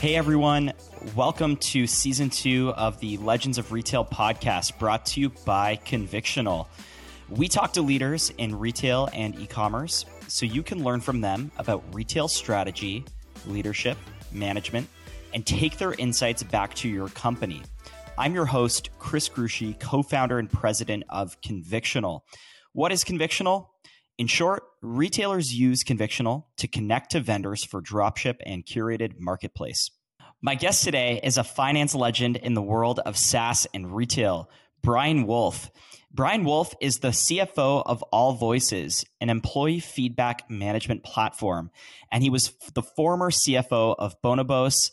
Hey everyone, welcome to season two of the Legends of Retail podcast brought to you by Convictional. We talk to leaders in retail and e commerce so you can learn from them about retail strategy, leadership, management, and take their insights back to your company. I'm your host, Chris Grouchy, co founder and president of Convictional. What is Convictional? In short, retailers use Convictional to connect to vendors for dropship and curated marketplace. My guest today is a finance legend in the world of SaaS and retail, Bryan Wolff. Bryan Wolff is the CFO of AllVoices, an employee feedback management platform, and he was the former CFO of Bonobos,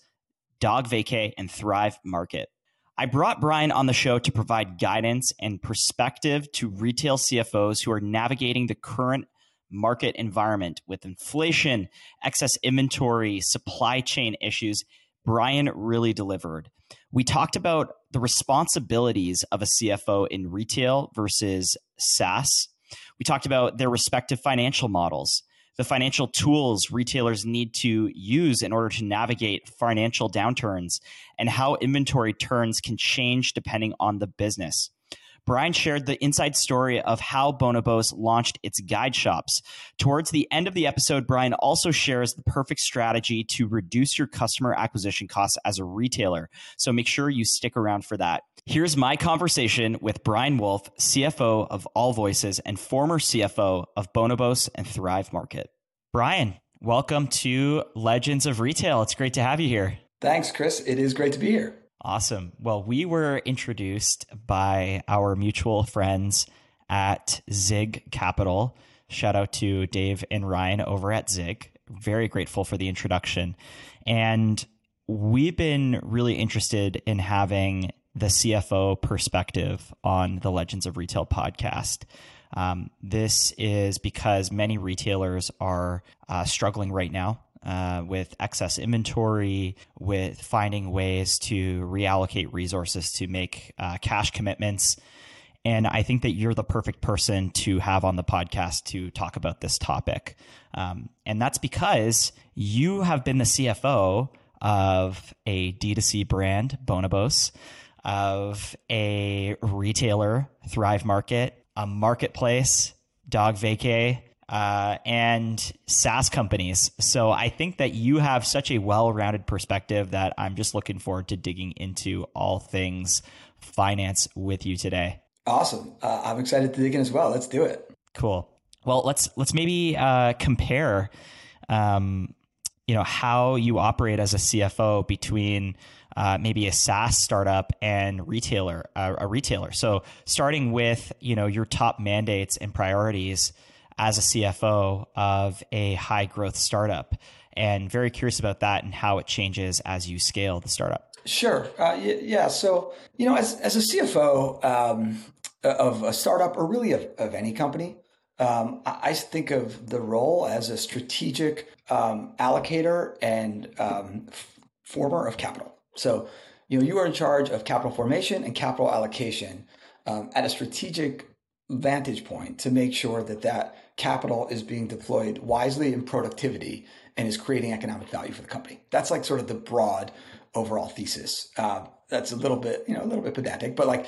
DogVacay, and Thrive Market. I brought Bryan on the show to provide guidance and perspective to retail CFOs who are navigating the current market environment with inflation, excess inventory, supply chain issues. Bryan really delivered. We talked about the responsibilities of a CFO in retail versus SaaS. We talked about their respective financial models the financial tools retailers need to use in order to navigate financial downturns and how inventory turns can change depending on the business. Bryan shared the inside story of how Bonobos launched its guide shops. Towards the end of the episode, Bryan also shares the perfect strategy to reduce your customer acquisition costs as a retailer. So make sure you stick around for that. Here's my conversation with Bryan Wolff, CFO of AllVoices and former CFO of Bonobos and Thrive Market. Bryan, welcome to Legends of Retail. It's great to have you here. Thanks, Chris. It is great to be here. Awesome. Well, we were introduced by our mutual friends at Zig Capital. Shout out to Dave and Ryan over at Zig. Very grateful for the introduction. And we've been really interested in having the CFO perspective on the Legends of Retail podcast. Um, this is because many retailers are uh, struggling right now uh, with excess inventory, with finding ways to reallocate resources to make uh, cash commitments. And I think that you're the perfect person to have on the podcast to talk about this topic. Um, and that's because you have been the CFO of a D2C brand, Bonobos of a retailer, Thrive Market, a marketplace, DogVacay, uh, and SaaS companies. So I think that you have such a well rounded perspective that I'm just looking forward to digging into all things finance with you today. Awesome. Uh, I'm excited to dig in as well. Let's do it. Cool. Well, let's let's maybe uh, compare, um, you know, how you operate as a CFO between uh, maybe a SaaS startup and retailer, uh, a retailer. So starting with you know your top mandates and priorities as a CFO of a high growth startup, and very curious about that and how it changes as you scale the startup. Sure. Uh, yeah. So you know, as as a CFO um, of a startup or really of, of any company. Um, I think of the role as a strategic um, allocator and um, former of capital. So, you know, you are in charge of capital formation and capital allocation um, at a strategic vantage point to make sure that that capital is being deployed wisely in productivity and is creating economic value for the company. That's like sort of the broad overall thesis. Uh, that's a little bit, you know, a little bit pedantic, but like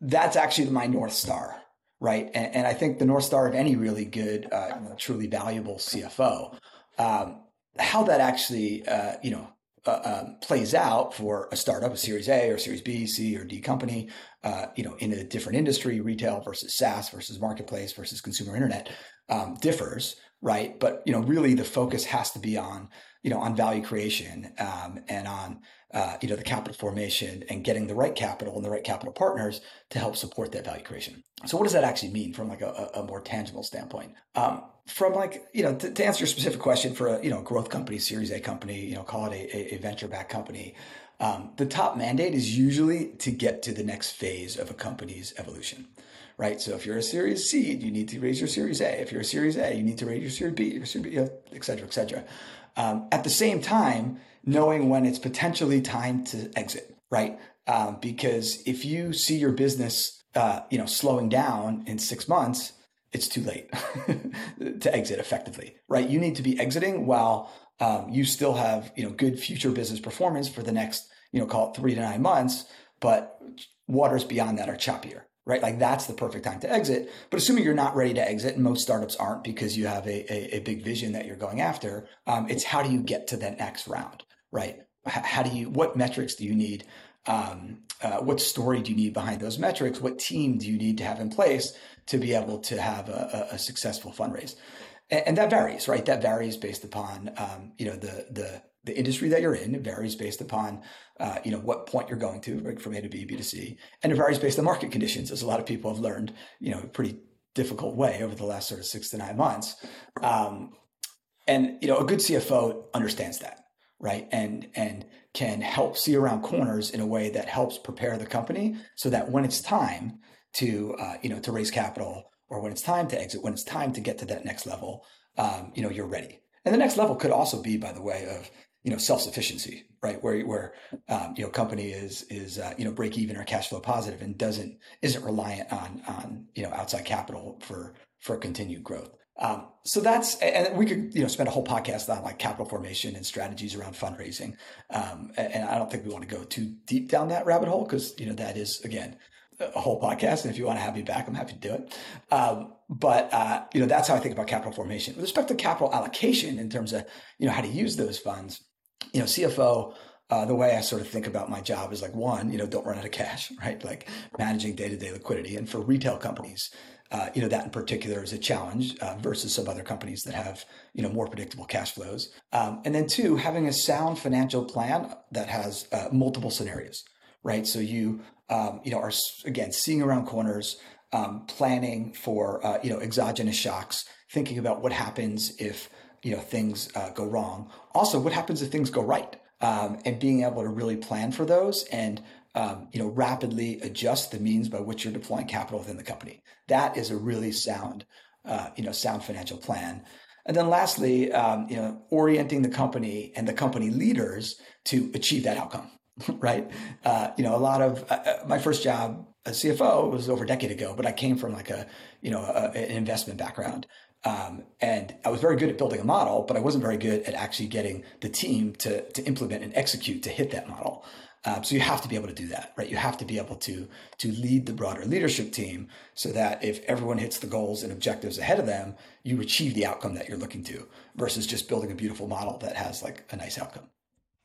that's actually my north star, right? And, and I think the north star of any really good, uh, truly valuable CFO. Um, how that actually, uh, you know, uh, um, plays out for a startup, a Series A or Series B, C or D company, uh, you know, in a different industry, retail versus SaaS versus marketplace versus consumer internet, um, differs, right? But you know, really, the focus has to be on you know on value creation um, and on uh, you know the capital formation and getting the right capital and the right capital partners to help support that value creation. So, what does that actually mean from like a, a more tangible standpoint? Um, from like you know to, to, answer your specific question for a you know growth company series a company you know call it a, a venture back company um, the top mandate is usually to get to the next phase of a company's evolution right so if you're a series c you need to raise your series a if you're a series a you need to raise your series b your series b et cetera et cetera um, at the same time knowing when it's potentially time to exit right um, because if you see your business uh, you know slowing down in six months it's too late to exit effectively, right? You need to be exiting while um, you still have you know good future business performance for the next you know call it three to nine months, but waters beyond that are choppier, right? Like that's the perfect time to exit. But assuming you're not ready to exit, and most startups aren't because you have a, a, a big vision that you're going after, um, it's how do you get to that next round, right? How do you, what metrics do you need? Um, uh, what story do you need behind those metrics? What team do you need to have in place to be able to have a, a successful fundraise? And, and, that varies, right? That varies based upon, um, you know, the, the, the industry that you're in. It varies based upon, uh, you know, what point you're going to, right, from A to B, B to C, and it varies based on market conditions, as a lot of people have learned, you know, a pretty difficult way over the last sort of six to nine months. Um, and you know, a good CFO understands that, right? And and can help see around corners in a way that helps prepare the company so that when it's time to uh, you know to raise capital or when it's time to exit, when it's time to get to that next level, um, you know, you're ready. And the next level could also be, by the way, of you know self sufficiency, right? Where where um, you know company is is uh, you know break even or cash flow positive and doesn't isn't reliant on on you know outside capital for for continued growth. Um, so that's and we could you know spend a whole podcast on like capital formation and strategies around fundraising. Um, and I don't think we want to go too deep down that rabbit hole because you know that is again a whole podcast. And if you want to have me back, I'm happy to do it. Um, but uh, you know that's how I think about capital formation. With respect to capital allocation, in terms of you know how to use those funds, you know CFO. Uh, the way I sort of think about my job is like one, you know, don't run out of cash, right? Like managing day to day liquidity. And for retail companies, uh, you know that in particular is a challenge uh, versus some other companies that have you know more predictable cash flows. Um, and then two, having a sound financial plan that has uh, multiple scenarios, right? So you um, you know are again seeing around corners, um, planning for uh, you know exogenous shocks, thinking about what happens if you know things uh, go wrong. Also, what happens if things go right, um, and being able to really plan for those and um, you know, rapidly adjust the means by which you're deploying capital within the company. That is a really sound, uh, you know, sound financial plan. And then lastly, um, you know, orienting the company and the company leaders to achieve that outcome, right? Uh, you know, a lot of uh, uh my first job as CFO was over a decade ago, but I came from like a, you know, a, an investment background. Um, and I was very good at building a model, but I wasn't very good at actually getting the team to, to implement and execute to hit that model. Um, so you have to be able to do that, right? You have to be able to to lead the broader leadership team so that if everyone hits the goals and objectives ahead of them, you achieve the outcome that you're looking to, versus just building a beautiful model that has like a nice outcome.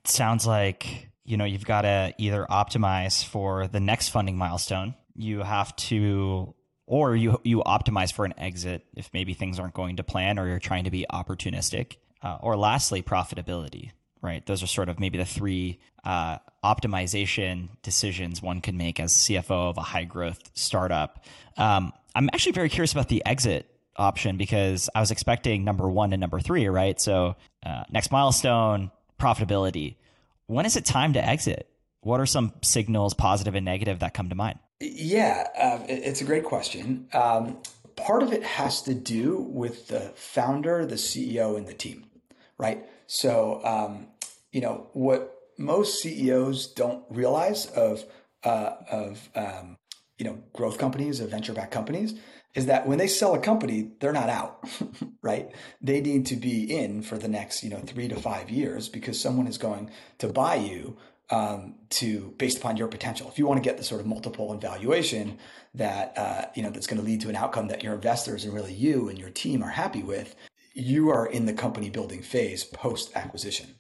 sounds like you know you've got to either optimize for the next funding milestone. You have to or you you optimize for an exit if maybe things aren't going to plan or you're trying to be opportunistic. Uh, or lastly, profitability right? Those are sort of maybe the three uh, optimization decisions one can make as CFO of a high growth startup. Um, I'm actually very curious about the exit option because I was expecting number one and number three, right? So, uh, next milestone, profitability. When is it time to exit? What are some signals, positive and negative, that come to mind? Yeah, uh, it's a great question. Um, part of it has to do with the founder, the CEO, and the team, right? So, um, you know, what most CEOs don't realize of uh, of um, you know growth companies, of venture backed companies, is that when they sell a company, they're not out, right? They need to be in for the next you know three to five years because someone is going to buy you um, to based upon your potential. If you want to get the sort of multiple and valuation that uh, you know that's going to lead to an outcome that your investors and really you and your team are happy with, you are in the company building phase post acquisition,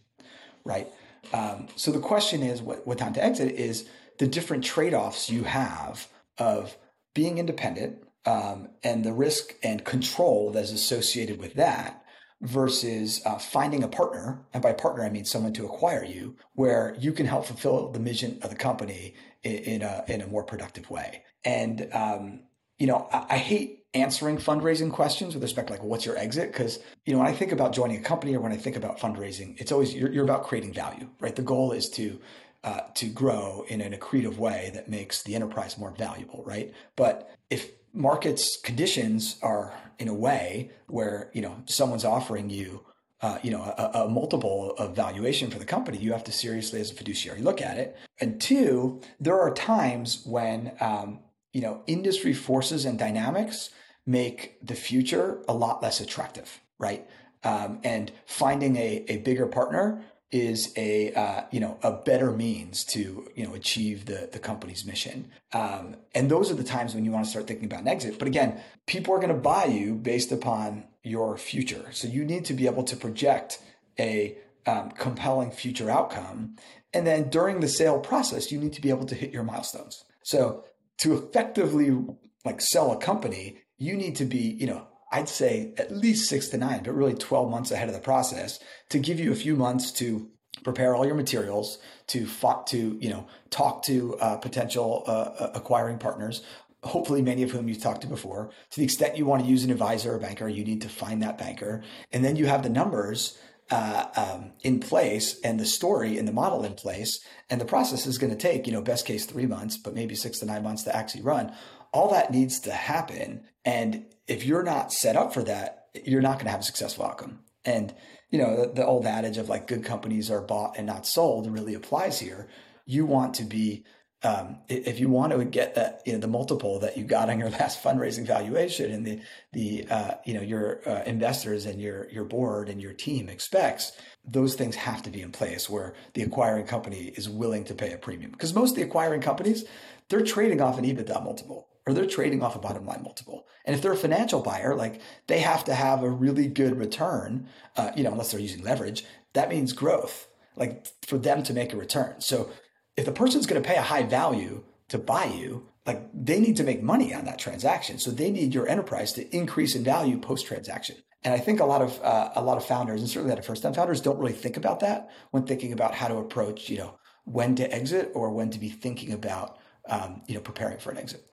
right? Um, so the question is what, what time to exit is the different trade offs you have of being independent um, and the risk and control that is associated with that versus uh, finding a partner. And by partner, I mean someone to acquire you where you can help fulfill the mission of the company in, in a, in a more productive way. And, um, you know, I, I hate answering fundraising questions with respect to like what's your exit? Because you know when i think about joining a company or when i think about fundraising it's always you're, you're about creating value right? The goal is to uh, to grow in an accretive way that makes the enterprise more valuable right? But if markets conditions are in a way where you know someone's offering you uh, you know, a, a, multiple of valuation for the company, you have to seriously, as a fiduciary, look at it. And two, there are times when um, you know industry forces and dynamics make the future a lot less attractive, right? Um, and finding a, a bigger partner is a uh, you know a better means to you know achieve the the company's mission. Um, and those are the times when you want to start thinking about an exit. But again, people are going to buy you based upon your future, so you need to be able to project a um, compelling future outcome. And then during the sale process, you need to be able to hit your milestones. So to effectively like sell a company, you need to be you know I'd say at least six to nine, but really 12 months ahead of the process to give you a few months to prepare all your materials, to to you know talk to uh, potential uh, uh, acquiring partners. Hopefully, many of whom you've talked to before. To the extent you want to use an advisor or banker, you need to find that banker, and then you have the numbers uh, um, in place and the story and the model in place, and the process is going to take you know best case three months, but maybe six to nine months to actually run. All that needs to happen, and if you're not set up for that, you're not going to have a successful outcome. And you know the, the old adage of like good companies are bought and not sold really applies here. You want to be um, if you want to get that, you know, the multiple that you got on your last fundraising valuation and the, the, uh, you know, your uh, investors and your, your board and your team expects, those things have to be in place where the acquiring company is willing to pay a premium. Because most of the acquiring companies, they're trading off an EBITDA multiple or they're trading off a bottom line multiple. And if they're a financial buyer, like they have to have a really good return, uh, you know, unless they're using leverage, that means growth, like for them to make a return. So if the person's going to pay a high value to buy you, like they need to make money on that transaction. So they need your enterprise to increase in value post transaction. And I think a lot of uh, a lot of founders, and certainly a lot of first time founders, don't really think about that when thinking about how to approach, you know, when to exit or when to be thinking about, um, you know, preparing for an exit.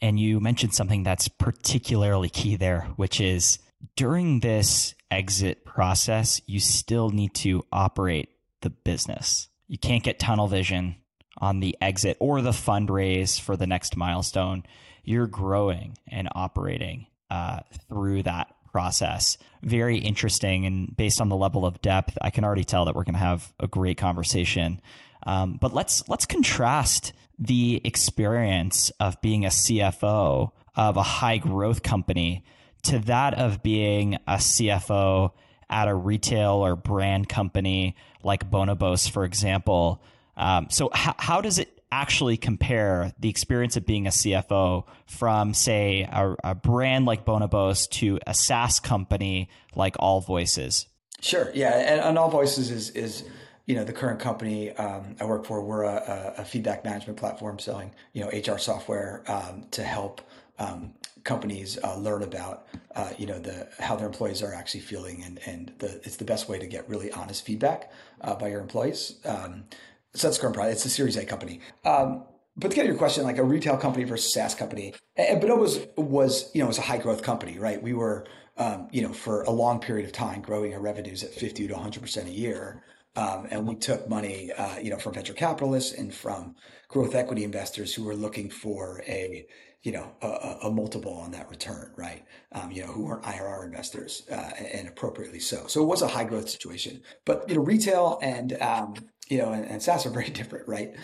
And you mentioned something that's particularly key there, which is during this exit process, you still need to operate the business. You can't get tunnel vision on the exit or the fundraise for the next milestone. You're growing and operating uh, through that process. Very interesting. And based on the level of depth, I can already tell that we're going to have a great conversation. Um, but let's let's contrast the experience of being a CFO of a high growth company to that of being a CFO at a retail or brand company like Bonobos, for example. Um, so, h- how does it actually compare the experience of being a CFO from, say, a, a brand like Bonobos to a SaaS company like AllVoices? Sure. Yeah, and, and AllVoices is is you know the current company um, I work for. We're a, a, feedback management platform selling you know HR software um, to help um, companies uh, learn about uh, you know the how their employees are actually feeling and and the, it's the best way to get really honest feedback uh, by your employees. Um, so that's product. It's a Series A company. Um, but to get to your question, like a retail company versus SaaS company, but it was was you know was a high growth company, right? We were um, you know for a long period of time growing our revenues at fifty to one hundred percent a year. Um, and we took money, uh, you know, from venture capitalists and from growth equity investors who were looking for a, you know, a, a multiple on that return, right? Um, you know, who weren't IRR investors, uh, and appropriately so. So it was a high growth situation. But you know, retail and um, you know, and, and SaaS are very different, right?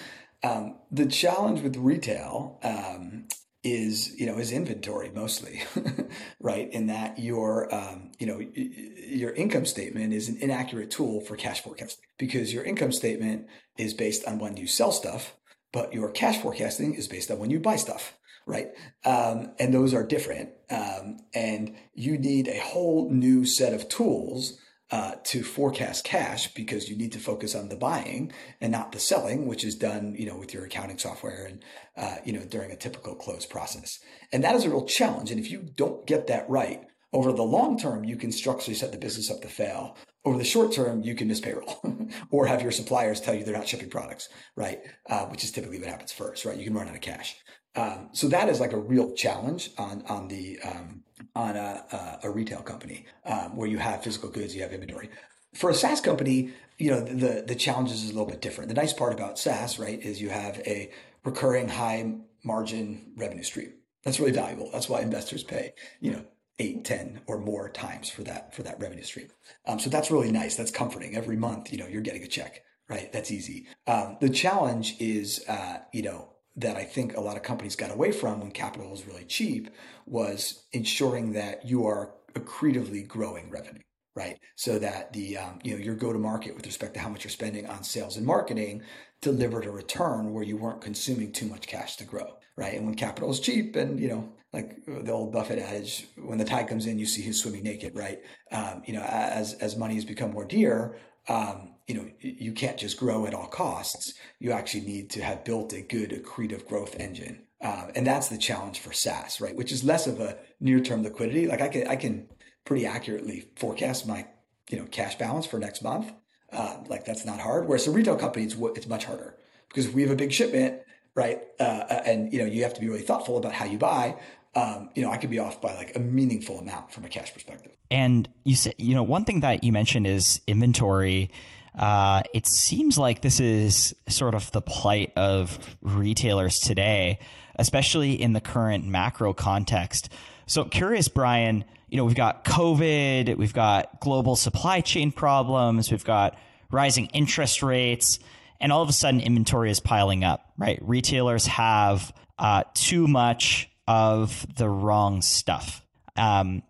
Um, the challenge with retail um, is you know is inventory mostly right? In that your um, you know your income statement is an inaccurate tool for cash forecasting because your income statement is based on when you sell stuff but your cash forecasting is based on when you buy stuff right? Um, and those are different. Um, and you need a whole new set of tools uh, to forecast cash because you need to focus on the buying and not the selling, which is done, you know, with your accounting software and, uh, you know, during a typical close process. And that is a real challenge. And if you don't get that right over the long term, you can structurally set the business up to fail. Over the short term, you can miss payroll or have your suppliers tell you they're not shipping products, right? Uh, which is typically what happens first, right? You can run out of cash. Um, so that is like a real challenge on on the um, on a, a, retail company um, where you have physical goods, you have inventory. For a SaaS company, you know the the challenges is a little bit different. The nice part about SaaS, right, is you have a recurring high margin revenue stream. That's really valuable. That's why investors pay, you know, eight, ten, or more times for that for that revenue stream. Um, so that's really nice. That's comforting. Every month, you know, you're getting a check, right? That's easy. Um, the challenge is, uh, you know, that I think a lot of companies got away from when capital was really cheap was ensuring that you are accretively growing revenue right? So that the um, you know your go to market with respect to how much you're spending on sales and marketing delivered a return where you weren't consuming too much cash to grow, right? And when capital is cheap, and you know like the old Buffett adage, when the tide comes in, you see who's swimming naked, right? Um, you know, as as money has become more dear, um, you know, you can't just grow at all costs. You actually need to have built a good accretive growth engine. Um, and that's the challenge for SaaS, right? Which is less of a near-term liquidity. Like I can, I can pretty accurately forecast my, you know, cash balance for next month. Uh, like that's not hard. Whereas a retail company, it's it's much harder because if we have a big shipment, right? Uh, uh, and you know, you have to be really thoughtful about how you buy. Um, you know, I could be off by like a meaningful amount from a cash perspective. And you said, you know, one thing that you mentioned is inventory. Uh, it seems like this is sort of the plight of retailers today, especially in the current macro context. So, curious, Bryan, you know, we've got COVID, we've got global supply chain problems, we've got rising interest rates, and all of a sudden inventory is piling up, right? Retailers have uh, too much of the wrong stuff. Um,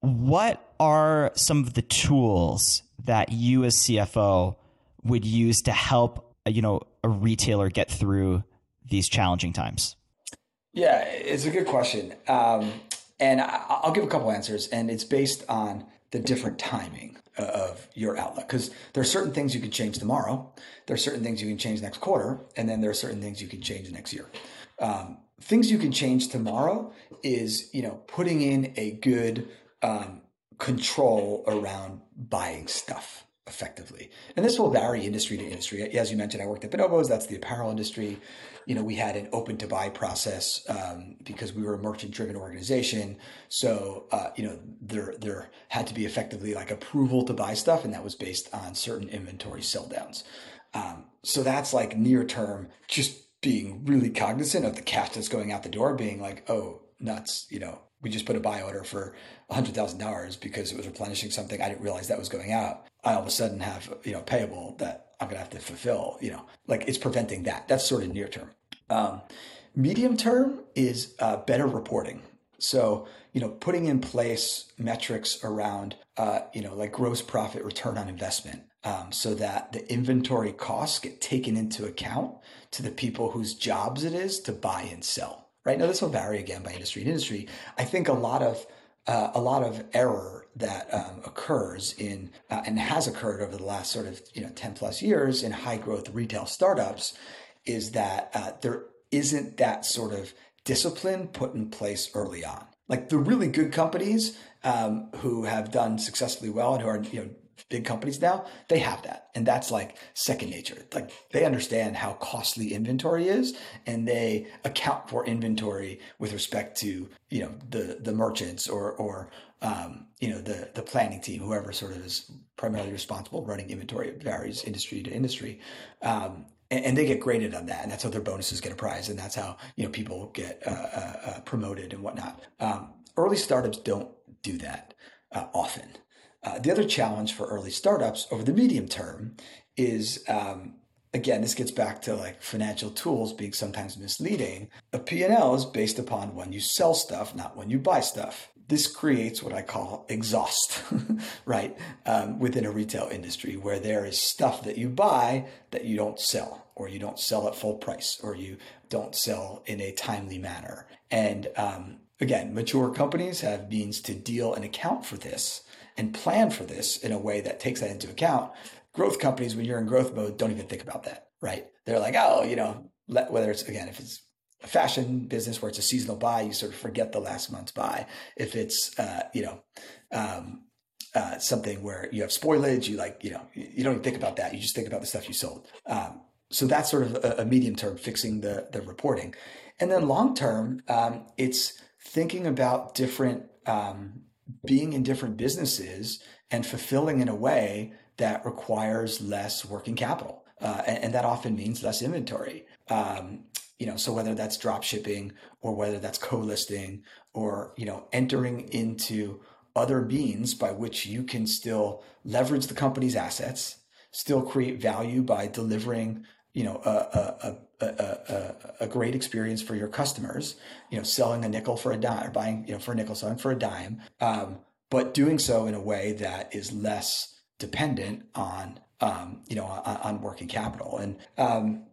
what are some of the tools that you as CFO would use to help, you know, a retailer get through these challenging times? Yeah, it's a good question. Um, and I'll give a couple answers, and it's based on the different timing of your outlook. Because there are certain things you can change tomorrow, there are certain things you can change next quarter, and then there are certain things you can change next year. Um, things you can change tomorrow is you know putting in a good um, control around buying stuff effectively. And this will vary industry to industry. As you mentioned, I worked at Bonobos, that's the apparel industry you know, we had an open to buy process um, because we were a merchant driven organization. So, uh, you know, there there had to be effectively like approval to buy stuff, and that was based on certain inventory sell downs. Um, so that's like near term, just being really cognizant of the cash that's going out the door, being like, oh, nuts, you know, we just put a buy order for $100,000 because it was replenishing something. I didn't realize that was going out. I all of a sudden have, you know, payable that I'm going to have to fulfill, you know, like it's preventing that. That's sort of near term. Um, medium term is uh, better reporting. So, you know, putting in place metrics around, uh, you know, like gross profit return on investment um, so that the inventory costs get taken into account to the people whose jobs it is to buy and sell. Right now, this will vary again by industry and industry. I think a lot of uh, a lot of error that um, occurs in uh, and has occurred over the last sort of you know 10 plus years in high growth retail startups is that uh, there isn't that sort of discipline put in place early on like the really good companies um, who have done successfully well and who are you know big companies now, they have that. And that's like second nature. Like they understand how costly inventory is and they account for inventory with respect to, you know, the the merchants or or um, you know, the the planning team, whoever sort of is primarily responsible running inventory. Varies industry to industry. Um, and, and, they get graded on that, and that's how their bonuses get a prize, and that's how you know people get uh, uh, uh promoted and whatnot. Um, early startups don't do that uh, often. Uh, the other challenge for early startups over the medium term is um, again this gets back to like financial tools being sometimes misleading a p&l is based upon when you sell stuff not when you buy stuff. This creates what i call exhaust right um, within a retail industry where there is stuff that you buy that you don't sell or you don't sell at full price or you don't sell in a timely manner. And um, again mature companies have means to deal and account for this and plan for this in a way that takes that into account. Growth companies, when you're in growth mode, don't even think about that, right? They're like, oh, you know, let, whether it's again, if it's a fashion business where it's a seasonal buy, you sort of forget the last month's buy. If it's, uh, you know, um, uh, something where you have spoilage, you like, you know, you don't even think about that. You just think about the stuff you sold. Um, so that's sort of a, a, medium term fixing the the reporting, and then long term, um, it's thinking about different um, being in different businesses and fulfilling in a way that requires less working capital. Uh, and, and, that often means less inventory. Um, you know, so whether that's drop shipping or whether that's co-listing or, you know, entering into other means by which you can still leverage the company's assets, still create value by delivering you know, a, a, a, a, great experience for your customers, you know, selling a nickel for a dime or buying, you know, for a nickel, selling for a dime, um, but doing so in a way that is less dependent on, um, you know, on, on, working capital. And, um,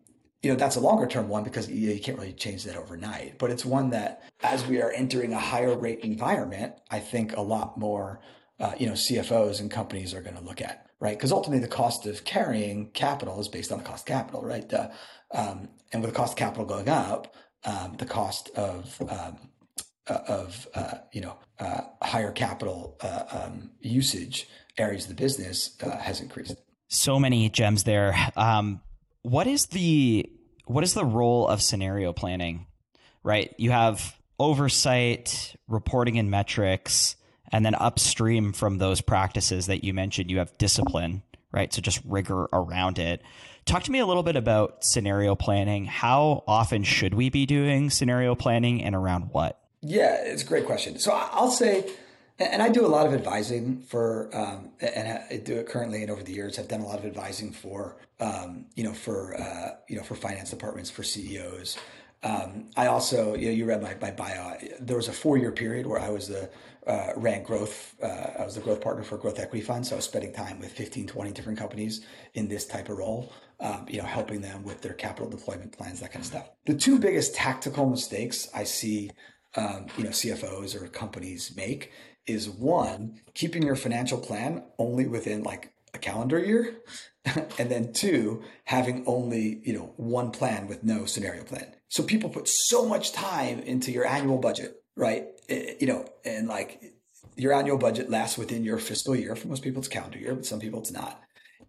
you know, that's a longer term one because you, you can't really change that overnight, but it's one that as we are entering a higher rate environment, I think a lot more, uh, you know, CFOs and companies are going to look at right? Because ultimately, the cost of carrying capital is based on the cost of capital, right? Uh, um, and with the cost of capital going up, um, the cost of um, uh, of uh, you know uh, higher capital uh, um, usage areas of the business uh, has increased. So many gems there. Um, what is the what is the role of scenario planning? Right, you have oversight, reporting, and metrics and then upstream from those practices that you mentioned, you have discipline, right? So just rigor around it. Talk to me a little bit about scenario planning. How often should we be doing scenario planning and around what? Yeah, it's a great question. So I'll say, and I do a lot of advising for, um, and I do it currently and over the years. I've done a lot of advising for, um, you know, for uh, you know, for finance departments, for CEOs. Um, I also, you know, you read my, my bio. There was a four year period where I was the uh, ran growth. Uh, I was the growth partner for a growth equity fund. So I was spending time with 15, 20 different companies in this type of role, um, you know, helping them with their capital deployment plans, that kind of stuff. The two biggest tactical mistakes I see, um, you know, CFOs or companies make is one, keeping your financial plan only within like a calendar year. and then two, having only, you know, one plan with no scenario plan. So people put so much time into your annual budget, right? Eh, you know, and like your annual budget lasts within your fiscal year. For most people, it's calendar year, but some people it's not.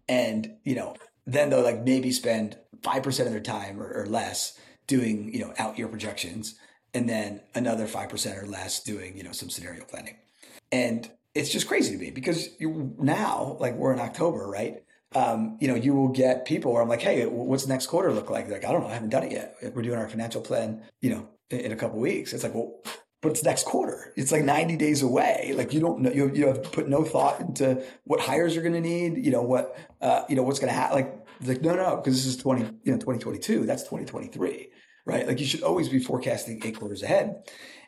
And, you know, then they'll like maybe spend 5% of their time or, or less doing, you know, out year projections and then another 5% or less doing, you know, some scenario planning. And it's just crazy to me because you now, like we're in October, right? Um, you know, you will get people where I'm like, hey, what's next quarter look like? They're like, I don't know, I haven't done it yet. We're doing our financial plan, you know, in, in a couple weeks. It's like, well, but it's next quarter. It's like 90 days away. Like you don't know, you, you have put no thought into what hires you're going to need, you know, what, uh, you know, what's going to happen. Like, like, no, no, because this is 20, you know, 2022, that's 2023, right? Like you should always be forecasting eight quarters ahead.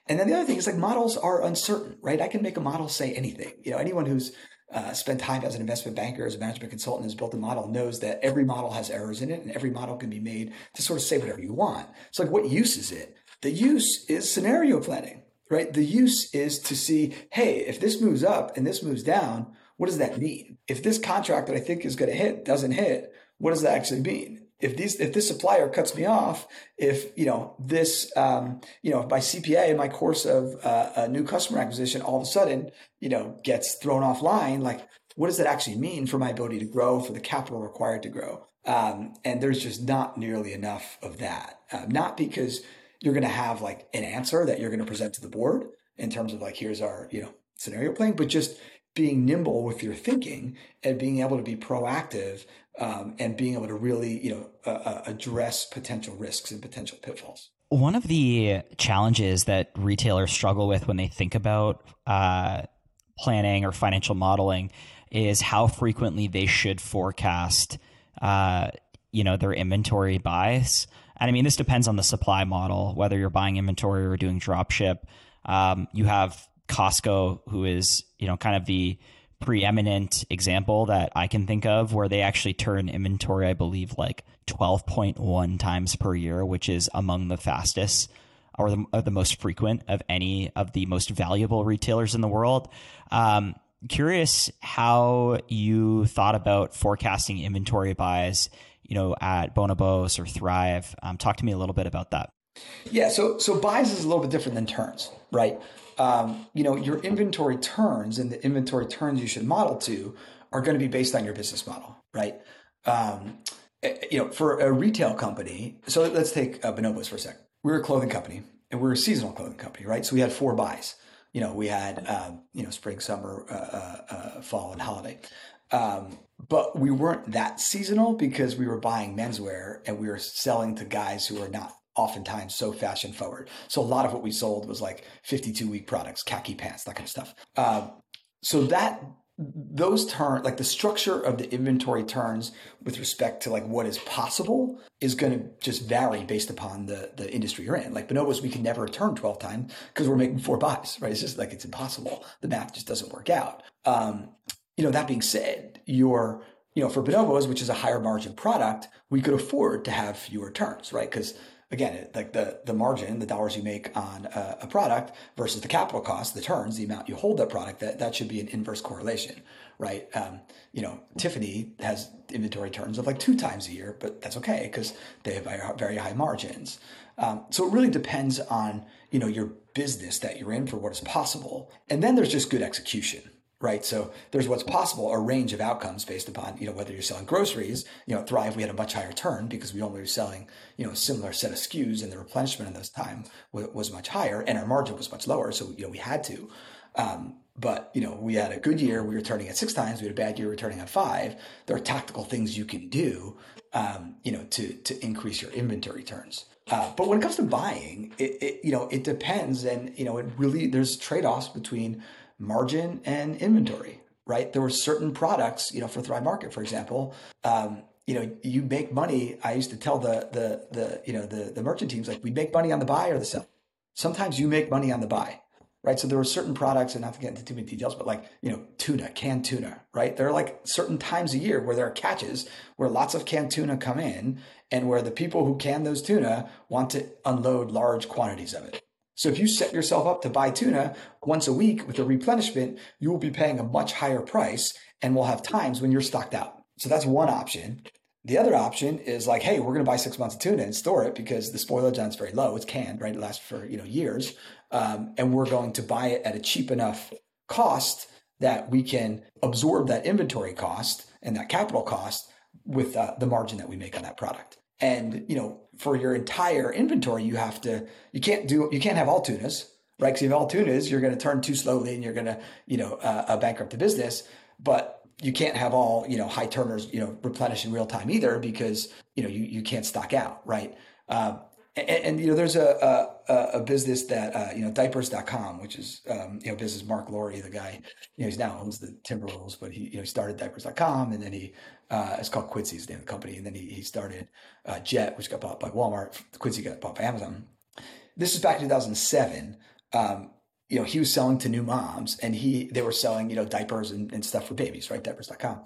And then the other thing is like models are uncertain, right? I can make a model say anything. You know, anyone who's uh, spent time as an investment banker, as a management consultant, has built a model, knows that every model has errors in it, and every model can be made to sort of say whatever you want. So, like, what use is it? The use is scenario planning, right? The use is to see, hey, if this moves up and this moves down, what does that mean? If this contract that I think is going to hit doesn't hit, what does that actually mean? If these, if this supplier cuts me off, if you know this, um, you know, if my CPA my course of uh, a new customer acquisition, all of a sudden, you know, gets thrown offline, like what does that actually mean for my ability to grow, for the capital required to grow? Um, and there's just not nearly enough of that. Uh, not because you're going to have like an answer that you're going to present to the board in terms of like here's our you know scenario playing but just being nimble with your thinking and being able to be proactive um, and being able to really you know uh, address potential risks and potential pitfalls. One of the challenges that retailers struggle with when they think about uh, planning or financial modeling is how frequently they should forecast uh, you know their inventory buys and I mean, this depends on the supply model, whether you're buying inventory or doing drop ship. Um, you have Costco, who is, you know, kind of the preeminent example that I can think of where they actually turn inventory, I believe, like 12.1 times per year, which is among the fastest or the, or the most frequent of any of the most valuable retailers in the world. Um, curious how you thought about forecasting inventory buys you know, at Bonobos or Thrive. Um, talk to me a little bit about that. Yeah, so so buys is a little bit different than turns, right? Um, you know, your inventory turns and the inventory turns you should model to are going to be based on your business model, right? Um, eh, you know, for a retail company, so let's take uh, Bonobos for a second. We're a clothing company and we're a seasonal clothing company, right? So we had four buys. You know, we had um, you know spring, summer, uh, uh, uh fall, and holiday. Um, but we weren't that seasonal because we were buying menswear and we were selling to guys who are not oftentimes so fashion forward. So a lot of what we sold was like 52 week products, khaki pants, that kind of stuff. Uh, so that those turn like the structure of the inventory turns with respect to like what is possible is going to just vary based upon the the industry you're in like bonobos we can never turn 12 times because we're making four buys right it's just like it's impossible the math just doesn't work out um, you know that being said your you know for bonobos which is a higher margin product we could afford to have fewer turns right because again, like the the margin, the dollars you make on a, a, product versus the capital cost, the turns, the amount you hold that product, that that should be an inverse correlation, right? Um, you know, Tiffany has inventory turns of like two times a year, but that's okay because they have very, very high margins. Um, so it really depends on you know your business that you're in for what is possible, and then there's just good execution, right? So there's what's possible, a range of outcomes based upon, you know, whether you're selling groceries, you know, Thrive, we had a much higher turn because we only were selling, you know, a similar set of SKUs and the replenishment in those time was, much higher and our margin was much lower. So, you know, we had to. Um, but, you know, we had a good year, we were turning at six times, we had a bad year, we were turning at five. There are tactical things you can do, um, you know, to, to increase your inventory turns. Uh, but when it comes to buying, it, it, you know, it depends. And, you know, it really, there's trade-offs between, margin and inventory, right? There were certain products, you know, for Thrive Market, for example, um, you know, you make money. I used to tell the the the you know the the merchant teams like we make money on the buy or the sell. Sometimes you make money on the buy, right? So there were certain products, and not to get into too many details, but like you know, tuna, canned tuna, right? There are like certain times a year where there are catches where lots of canned tuna come in, and where the people who can those tuna want to unload large quantities of it. So if you set yourself up to buy tuna once a week with a replenishment, you will be paying a much higher price and will have times when you're stocked out. So that's one option. The other option is like, hey, we're going to buy six months of tuna and store it because the spoilage on is very low. It's canned, right? It lasts for you know years, um, and we're going to buy it at a cheap enough cost that we can absorb that inventory cost and that capital cost with uh, the margin that we make on that product. And you know, for your entire inventory, you have to you can't do you can't have all tunas, right? Because if you have all tunas, you're going to turn too slowly and you're going to you know uh, uh, bankrupt the business. But you can't have all you know high turners you know replenish in real time either because you know you you can't stock out, right? Uh, and, and, you know there's a a, a business that uh, you know diapers.com which is um, you know business Marc Lore, the guy you know he's now owns the Timberwolves but he you know started diapers.com and then he uh, it's called Quidsi's the name of the company and then he, he started uh, Jet which got bought by Walmart Quidsi got bought by Amazon. This is back in 2007 um, you know he was selling to new moms and he they were selling you know diapers and, and stuff for babies right diapers.com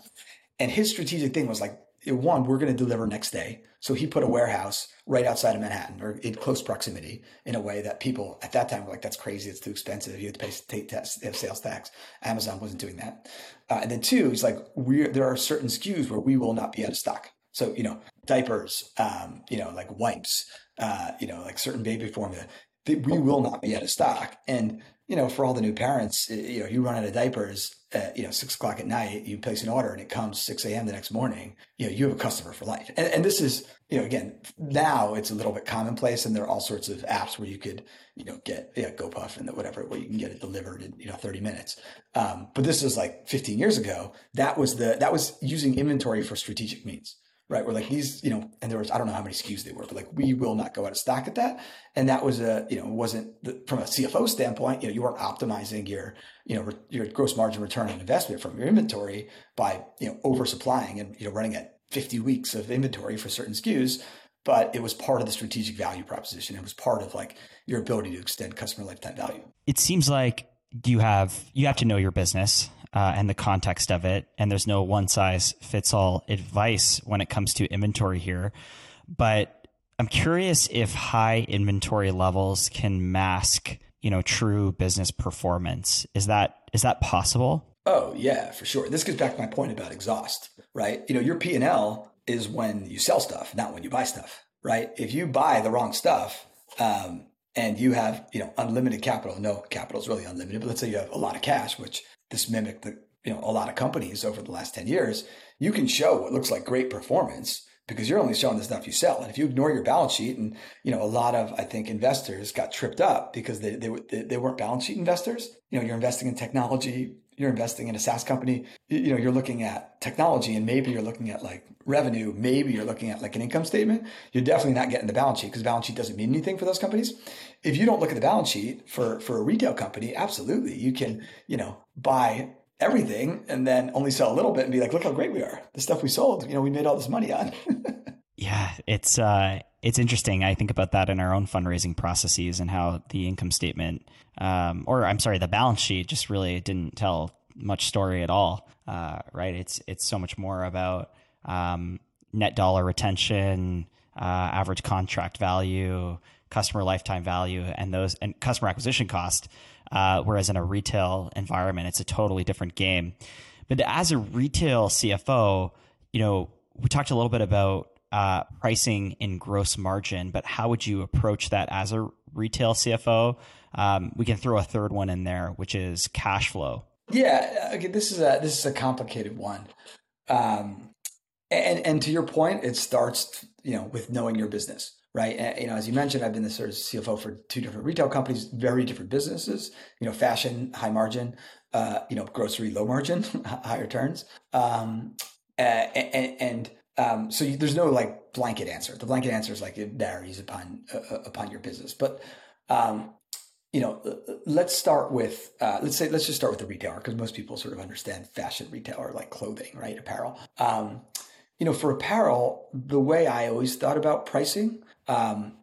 and his strategic thing was like one, we're going to deliver next day. So he put a warehouse right outside of Manhattan or in close proximity in a way that people at that time were like, that's crazy. It's too expensive. You have to pay tax, sales tax. Amazon wasn't doing that. Uh, and then two, he's like, we there are certain SKUs where we will not be out of stock. So, you know, diapers, um, you know, like wipes, uh, you know, like certain baby formula, we will not be out of stock. And, you know, for all the new parents, you know, you run out of diapers at, you know, six o'clock at night, you place an order and it comes 6 a.m. the next morning, you know, you have a customer for life. And, and, this is, you know, again, now it's a little bit commonplace and there are all sorts of apps where you could, you know, get, yeah, GoPuff and whatever, where you can get it delivered in, you know, 30 minutes. Um, but this was like 15 years ago. That was the, that was using inventory for strategic means right? We're like these, you know, and there was I don't know how many SKUs they were, but like we will not go out of stock at that. And that was a, you know, wasn't the, from a CFO standpoint, you know, you weren't optimizing your, you know, re, your gross margin return on investment from your inventory by, you know, oversupplying and you know running at 50 weeks of inventory for certain SKUs. But it was part of the strategic value proposition. It was part of like your ability to extend customer lifetime value. It seems like you have you have to know your business uh, and the context of it. And there's no one size fits all advice when it comes to inventory here. But I'm curious if high inventory levels can mask, you know, true business performance. Is that is that possible? Oh yeah, for sure. This gets back to my point about exhaust, right? You know, your P and L is when you sell stuff, not when you buy stuff, right? If you buy the wrong stuff, um, and you have you know unlimited capital, no capital is really unlimited, but let's say you have a lot of cash, which this mimicked the you know a lot of companies over the last 10 years you can show what looks like great performance because you're only showing the stuff you sell. And if you ignore your balance sheet and you know a lot of i think investors got tripped up because they they, they weren't balance sheet investors you know you're investing in technology you're investing in a SaaS company, you know, you're looking at technology and maybe you're looking at like revenue, maybe you're looking at like an income statement. You're definitely not getting the balance sheet because balance sheet doesn't mean anything for those companies. If you don't look at the balance sheet for, for a retail company, absolutely. You can, you know, buy everything and then only sell a little bit and be like, look how great we are. The stuff we sold, you know, we made all this money on. yeah, it's uh, it's interesting. I think about that in our own fundraising processes and how the income statement, um, or I'm sorry, the balance sheet just really didn't tell much story at all. Uh, right? It's it's so much more about um, net dollar retention, uh, average contract value, customer lifetime value, and those and customer acquisition cost. Uh, whereas in a retail environment, it's a totally different game. But as a retail CFO, you know, we talked a little bit about uh, pricing in gross margin, but how would you approach that as a retail CFO? Um, we can throw a third one in there, which is cash flow. Yeah, okay, this is a this is a complicated one, um, and and to your point, it starts you know with knowing your business right? And, you know, as you mentioned, I've been the sort of CFO for two different retail companies, very different businesses. You know, fashion, high margin. Uh, you know, grocery, low margin, higher returns. Um, and, and um, so you, there's no like blanket answer. The blanket answer is like it varies upon uh, uh upon your business. But um, you know, let's start with uh, let's say let's just start with the retailer because most people sort of understand fashion retailer like clothing, right? Apparel. Um, you know, for apparel, the way I always thought about pricing um,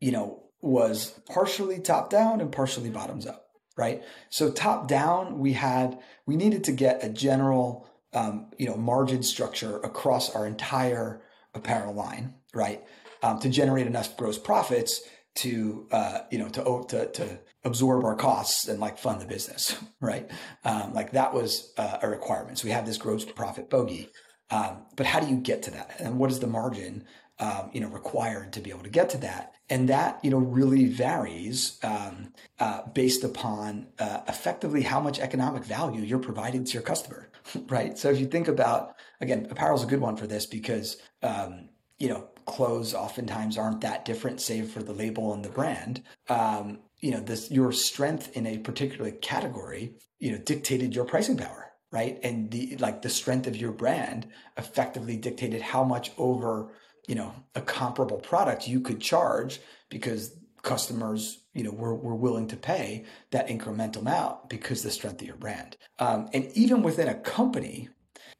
you know, was partially top down and partially bottoms up, right? So top down, we had we needed to get a general, um, you know, margin structure across our entire apparel line, right, um, to generate enough gross profits to uh, you know to, to to absorb our costs and like fund the business, right? Um, like that was uh, a requirement. So we have this gross profit bogey. Um, but how do you get to that? And what is the margin um, you know, required to be able to get to that. And that, you know, really varies um, uh, based upon uh, effectively how much economic value you're providing to your customer, right? So if you think about, again, apparel is a good one for this because, um, you know, clothes oftentimes aren't that different, save for the label and the brand. Um, you know, this your strength in a particular category, you know, dictated your pricing power, right? And the like the strength of your brand effectively dictated how much over you know a comparable product you could charge because customers you know we're, we're willing to pay that incremental amount because the strength of your brand um, and even within a company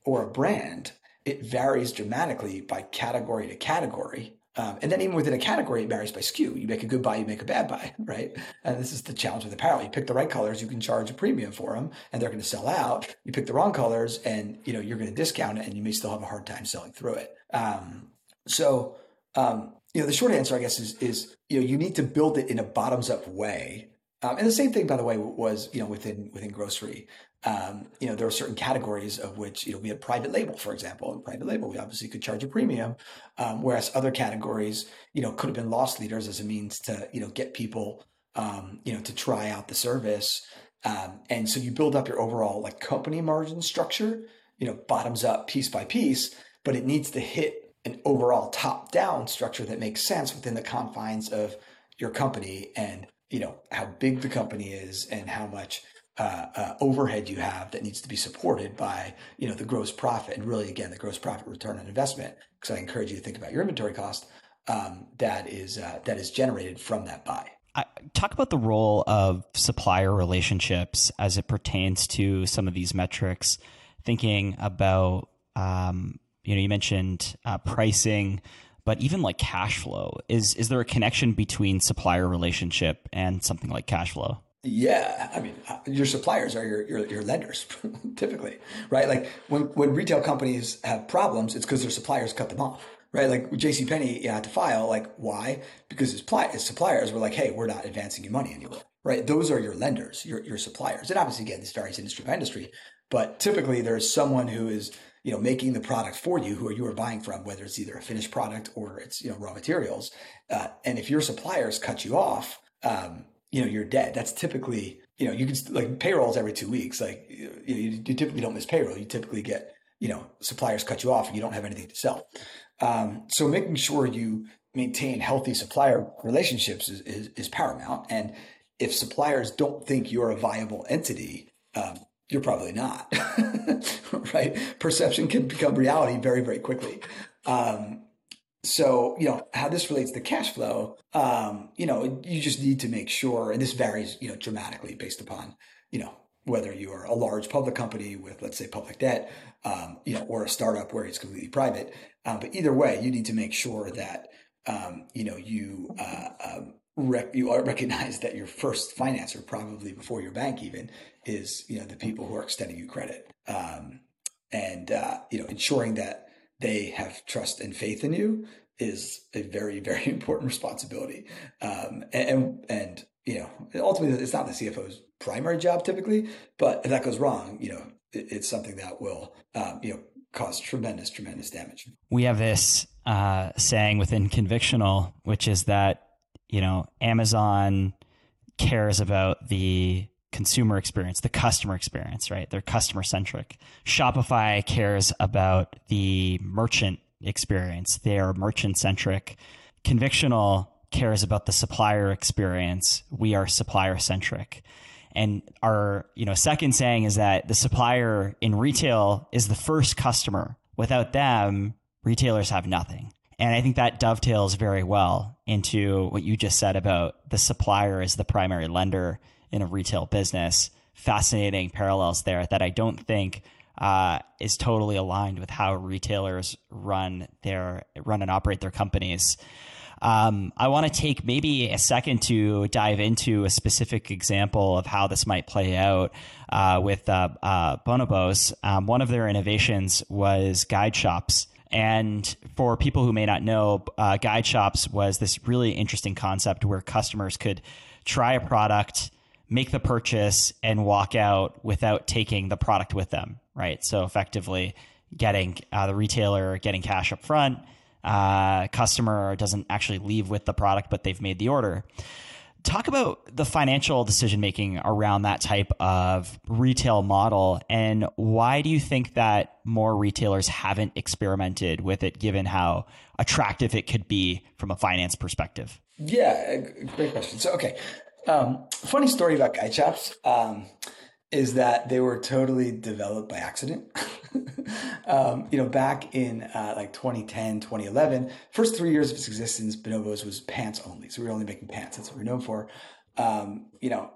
or a brand it varies dramatically by category to category um, and then even within a category, it varies by SKU. You make a good buy, you make a bad buy, right? And this is the challenge with apparel. You pick the right colors, you can charge a premium for them, and they're going to sell out. You pick the wrong colors, and you know you're going to discount it, and you may still have a hard time selling through it. Um, so, um, you know, the short answer, I guess, is is you know you need to build it in a bottoms up way. Um, and the same thing, by the way, was you know within within grocery. Um, you know, there are certain categories of which you know we had private label, for example. Private label, we obviously could charge a premium, um, whereas other categories, you know, could have been loss leaders as a means to you know get people um, you know to try out the service. Um, and so you build up your overall like company margin structure, you know, bottoms up piece by piece, but it needs to hit an overall top down structure that makes sense within the confines of your company and you know how big the company is and how much uh, uh, overhead you have that needs to be supported by you know the gross profit and really again the gross profit return on investment because I encourage you to think about your inventory cost um, that is uh, that is generated from that buy. I, talk about the role of supplier relationships as it pertains to some of these metrics. Thinking about um, you know, you mentioned uh, pricing, but even like cash flow. Is is there a connection between supplier relationship and something like cash flow? Yeah, I mean, uh, your suppliers are your your, your lenders, typically, right? Like when when retail companies have problems, it's because their suppliers cut them off, right? Like J.C. Penney, you had to file. Like why? Because his, pli- his suppliers were like, "Hey, we're not advancing you money anymore." Right? Those are your lenders, your your suppliers, and obviously, again, this varies industry by industry. But typically, there's someone who is you know, making the product for you, who you are buying from, whether it's either a finished product or it's, you know, raw materials. Uh, and if your suppliers cut you off, um, you know, you're dead. That's typically, you know, you can like payrolls every two weeks. Like you, you, you typically don't miss payroll. You typically get, you know, suppliers cut you off and you don't have anything to sell. Um, so making sure you maintain healthy supplier relationships is, is, is paramount. And if suppliers don't think you're a viable entity, um, you're probably not, right? Perception can become reality very, very quickly. Um, so, you know, how this relates to cash flow, um, you know, you just need to make sure, and this varies, you know, dramatically based upon, you know, whether you are a large public company with, let's say, public debt, um, you know, or a startup where it's completely private. Um, but either way, you need to make sure that um, you know you uh, um, rec- you are recognize that your first financer, probably before your bank even, is you know the people who are extending you credit, um, and uh, you know ensuring that they have trust and faith in you is a very very important responsibility, um, and and you know ultimately it's not the CFO's primary job typically, but if that goes wrong, you know it, it's something that will um, you know cause tremendous tremendous damage. We have this uh, saying within Convictional, which is that you know, Amazon cares about the consumer experience, the customer experience, right? They're customer centric. Shopify cares about the merchant experience. They are merchant centric. Convictional cares about the supplier experience. We are supplier centric. And our, you know, second saying is that the supplier in retail is the first customer. Without them, retailers have nothing. And I think that dovetails very well into what you just said about the supplier as the primary lender in a retail business. Fascinating parallels there that I don't think uh, is totally aligned with how retailers run their run and operate their companies. Um, I want to take maybe a second to dive into a specific example of how this might play out uh, with uh, uh Bonobos. Um, one of their innovations was guide shops. And for people who may not know, uh, guide shops was this really interesting concept where customers could try a product, make the purchase, and walk out without taking the product with them. Right. So effectively, getting uh, the retailer getting cash up front, uh, customer doesn't actually leave with the product, but they've made the order talk about the financial decision making around that type of retail model and why do you think that more retailers haven't experimented with it given how attractive it could be from a finance perspective yeah great question so okay um, funny story about guide shops um, is that they were totally developed by accident um, you know, back in uh, like 2010, 2011, first three years of its existence, Bonobos was pants only. So we were only making pants. That's what we are known for. Um, you know,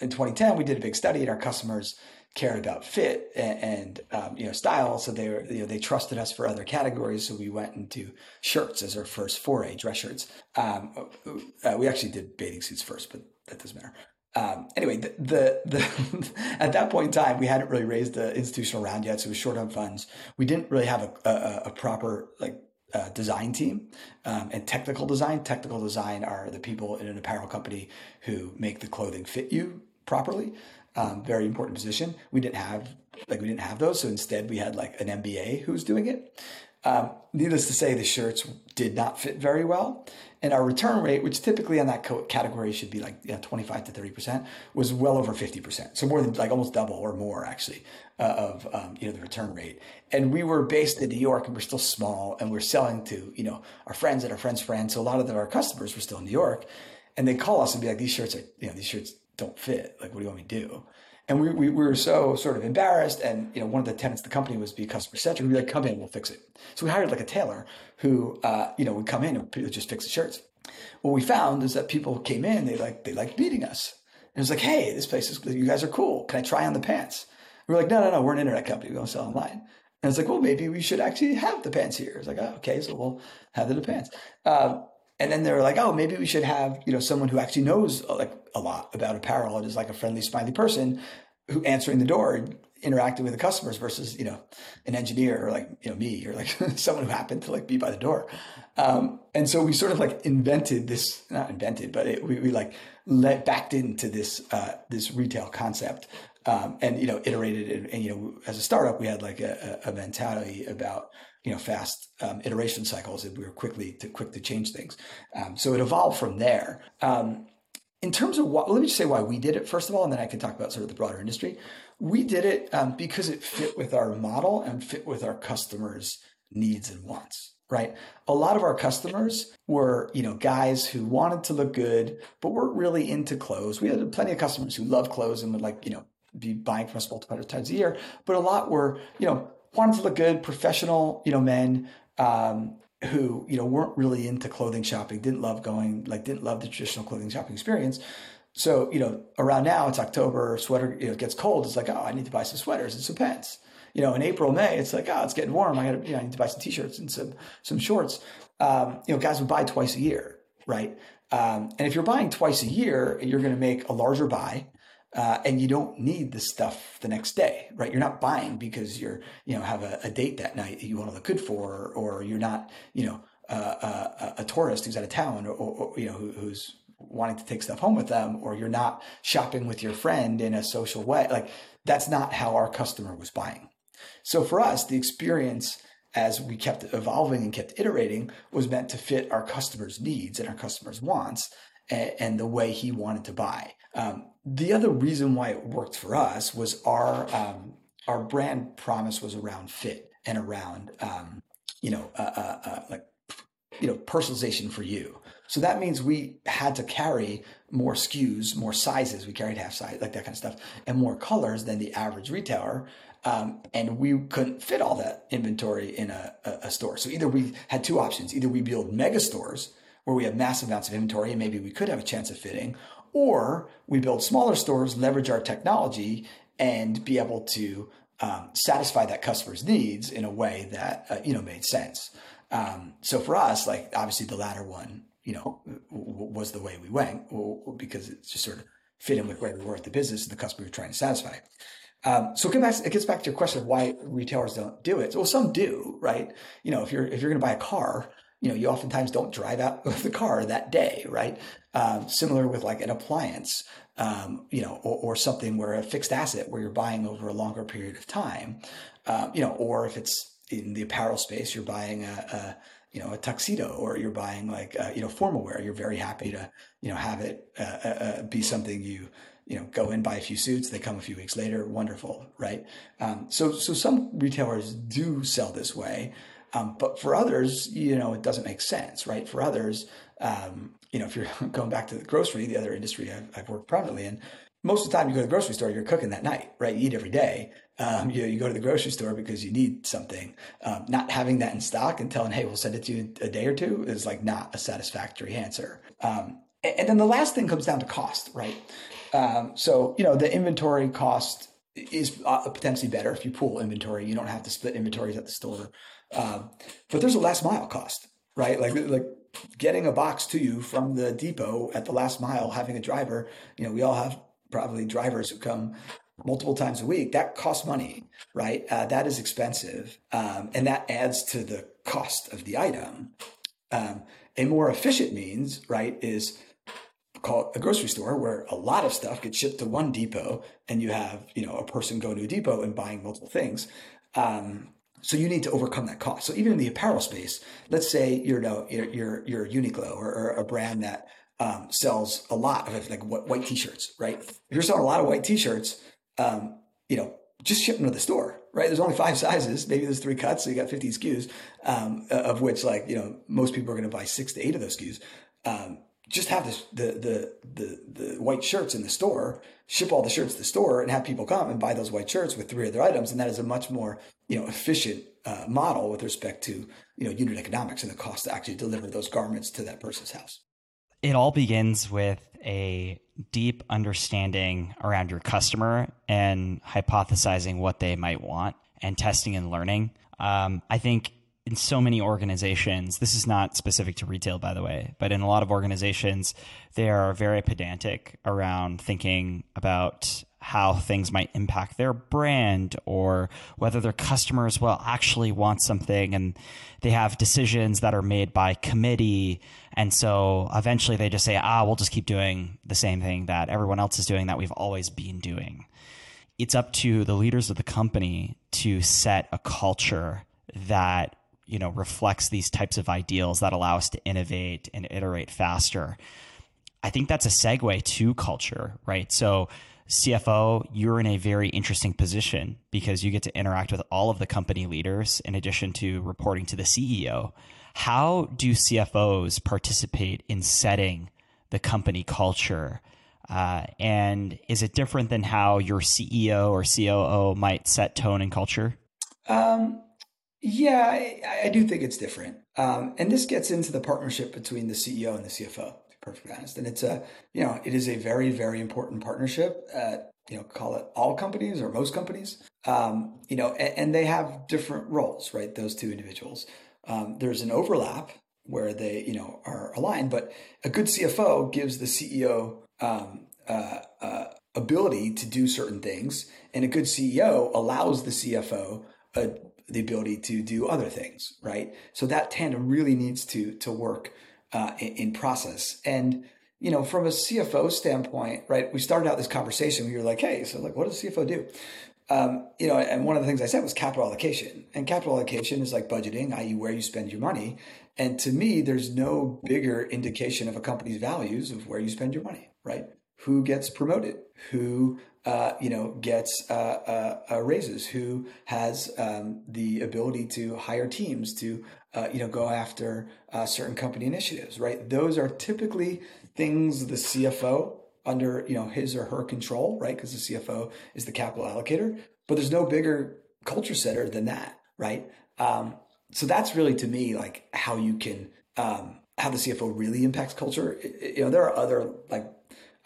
in 2010, we did a big study and our customers cared about fit and, and um, you know style. So they were you know they trusted us for other categories. So we went into shirts as our first foray, dress shirts. Um, uh, we actually did bathing suits first, but that doesn't matter um, anyway, the, the, the at that point in time, we hadn't really raised the institutional round yet, so it was short on funds. We didn't really have a, a, a proper like uh, design team um, and technical design. Technical design are the people in an apparel company who make the clothing fit you properly. Um, very important position. We didn't have like we didn't have those, so instead we had like an MBA who was doing it. Um, needless to say, the shirts did not fit very well. And our return rate, which typically on that category should be like you know, 25 to 30%, was well over 50%. So more than like almost double or more actually uh, of, um, you know, the return rate. And we were based in New York and we're still small and we're selling to, you know, our friends and our friends' friends. So a lot of our customers were still in New York and they call us and be like, these shirts are, you know, these shirts don't fit. Like, what do you want me to do? And we, we, we, were so sort of embarrassed. And, you know, one of the tenants of the company was be customer centric. We'd be like, come in, we'll fix it. So we hired like a tailor who, uh, you know, would come in and just fix the shirts. What we found is that people came in, they like, they liked meeting us. And it was like, hey, this place is, you guys are cool. Can I try on the pants? We are like, no, no, no, we're an internet company. We don't sell online. And it's like, well, maybe we should actually have the pants here. It's like, oh, okay, so we'll have the pants. Um, and then they were like, oh, maybe we should have, you know, someone who actually knows uh, like a lot about apparel and is like a friendly, smiley person who answering the door interacting with the customers versus, you know, an engineer or like, you know, me or like someone who happened to like be by the door. Um, and so we sort of like invented this, not invented, but it, we, we like let backed into this, uh, this retail concept. Um, and, you know, iterated and, and, you know, as a startup, we had like a, a mentality about, you know, fast um, iteration cycles and we were quickly to quick to change things. Um, so it evolved from there. Um, in terms of what, let me just say why we did it first of all, and then I can talk about sort of the broader industry. We did it um, because it fit with our model and fit with our customers' needs and wants. Right. A lot of our customers were, you know, guys who wanted to look good, but weren't really into clothes. We had plenty of customers who love clothes and would like, you know, be buying from us multiple times a year. But a lot were, you know, wanted to look good, professional, you know, men um, who, you know, weren't really into clothing shopping, didn't love going, like, didn't love the traditional clothing shopping experience. So, you know, around now it's October, sweater, you know, gets cold. It's like, oh, I need to buy some sweaters and some pants. You know, in April, May, it's like, oh, it's getting warm. I got to, you know, I need to buy some t-shirts and some, some shorts. Um, you know, guys would buy twice a year, right? Um, and if you're buying twice a year, you're going to make a larger buy. Uh, and you don't need the stuff the next day, right? You're not buying because you're, you know, have a, a date that night that you want to look good for, or you're not, you know, uh, a, a, tourist who's out of town, or, or you know, who, who's wanting to take stuff home with them, or you're not shopping with your friend in a social way. Like that's not how our customer was buying. So for us, the experience as we kept evolving and kept iterating was meant to fit our customers' needs and our customers' wants and, and the way he wanted to buy. Um, the other reason why it worked for us was our um, our brand promise was around fit and around um, you know uh, uh, uh, like you know personalization for you. So that means we had to carry more SKUs, more sizes. We carried half size, like that kind of stuff, and more colors than the average retailer. Um, and we couldn't fit all that inventory in a, a, store. So either we had two options: either we build mega stores where we have massive amounts of inventory and maybe we could have a chance of fitting, or we build smaller stores, leverage our technology, and be able to um, satisfy that customer's needs in a way that uh, you know made sense. Um, so for us, like obviously the latter one, you know, was the way we went because it just sort of fit in with where we were at the business and the customer we were trying to satisfy. Um, so it gets, back, it gets back to your question of why retailers don't do it. Well, some do, right? You know, if you're if you're going to buy a car, you know, you oftentimes don't drive out of the car that day, right? Um, similar with like an appliance, um, you know, or, or, something where a fixed asset where you're buying over a longer period of time, um, you know, or if it's in the apparel space, you're buying a, a you know, a tuxedo or you're buying like, uh, you know, formal wear, you're very happy to, you know, have it uh, uh, uh, be something you, you know, go in, buy a few suits, they come a few weeks later. Wonderful. Right. Um, so, so some retailers do sell this way. Um, but for others, you know, it doesn't make sense, right? For others, um, you know, if you're going back to the grocery, the other industry I've, I've, worked privately in, most of the time you go to the grocery store, you're cooking that night, right? You eat every day. Um, you, you go to the grocery store because you need something. Um, not having that in stock and telling, hey, we'll send it to you a day or two is like not a satisfactory answer. Um, and, and, then the last thing comes down to cost, right? Um, so, you know, the inventory cost is uh, potentially better if you pool inventory. You don't have to split inventories at the store. Um, but there's a last mile cost, right? Like like getting a box to you from the depot at the last mile, having a driver. You know, we all have probably drivers who come multiple times a week. That costs money, right? Uh, that is expensive, um, and that adds to the cost of the item. Um, a more efficient means, right, is call a grocery store where a lot of stuff gets shipped to one depot, and you have you know a person going to a depot and buying multiple things. Um, so you need to overcome that cost. So even in the apparel space, let's say you're no, you're, you're, you're Uniqlo or, or, a brand that um, sells a lot of like white t-shirts, right? If you're selling a lot of white t-shirts, um, you know, just ship them to the store, right? There's only five sizes. Maybe there's three cuts. So you got 50 SKUs, um, of which like, you know, most people are going to buy six to eight of those SKUs. Um, just have this, the, the, the, the white shirts in the store, ship all the shirts to the store and have people come and buy those white shirts with three other items. And that is a much more, you know, efficient uh, model with respect to, you know, unit economics and the cost to actually deliver those garments to that person's house. It all begins with a deep understanding around your customer and hypothesizing what they might want and testing and learning. Um, I think in so many organizations, this is not specific to retail, by the way, but in a lot of organizations, they are very pedantic around thinking about how things might impact their brand or whether their customers will actually want something. And they have decisions that are made by committee. And so eventually they just say, ah, we'll just keep doing the same thing that everyone else is doing that we've always been doing. It's up to the leaders of the company to set a culture that you know reflects these types of ideals that allow us to innovate and iterate faster. I think that's a segue to culture, right? So CFO, you're in a very interesting position because you get to interact with all of the company leaders in addition to reporting to the CEO. How do CFOs participate in setting the company culture? Uh, and is it different than how your CEO or COO might set tone and culture? Um, yeah, I, I, do think it's different. Um, and this gets into the partnership between the CEO and the CFO. To be perfectly honest. And it's a, you know, it is a very, very important partnership at, you know, call it all companies or most companies, um, you know, and, and, they have different roles, right? Those two individuals. Um, there's an overlap where they, you know, are aligned, but a good CFO gives the CEO um, uh, uh, ability to do certain things, and a good CEO allows the CFO uh, the ability to do other things, right? So that tandem really needs to to work uh, in, in, process. And you know, from a CFO standpoint, right? We started out this conversation. We were like, "Hey, so like, what does CFO do?" Um, you know, and one of the things I said was capital allocation. And capital allocation is like budgeting, i.e., where you spend your money. And to me, there's no bigger indication of a company's values of where you spend your money, right? Who gets promoted? Who uh, you know, gets uh, uh, uh, raises, who has um, the ability to hire teams to, uh, you know, go after uh, certain company initiatives, right? Those are typically things the CFO under, you know, his or her control, right? Because the CFO is the capital allocator, but there's no bigger culture setter than that, right? Um, so that's really to me like how you can um, how the CFO really impacts culture. You know, there are other like